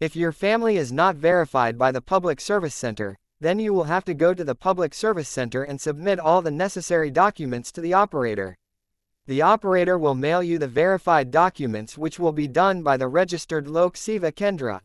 If your family is not verified by the Public Service Center, then you will have to go to the Public Service Center and submit all the necessary documents to the operator. The operator will mail you the verified documents which will be done by the registered Lok Seva Kendra.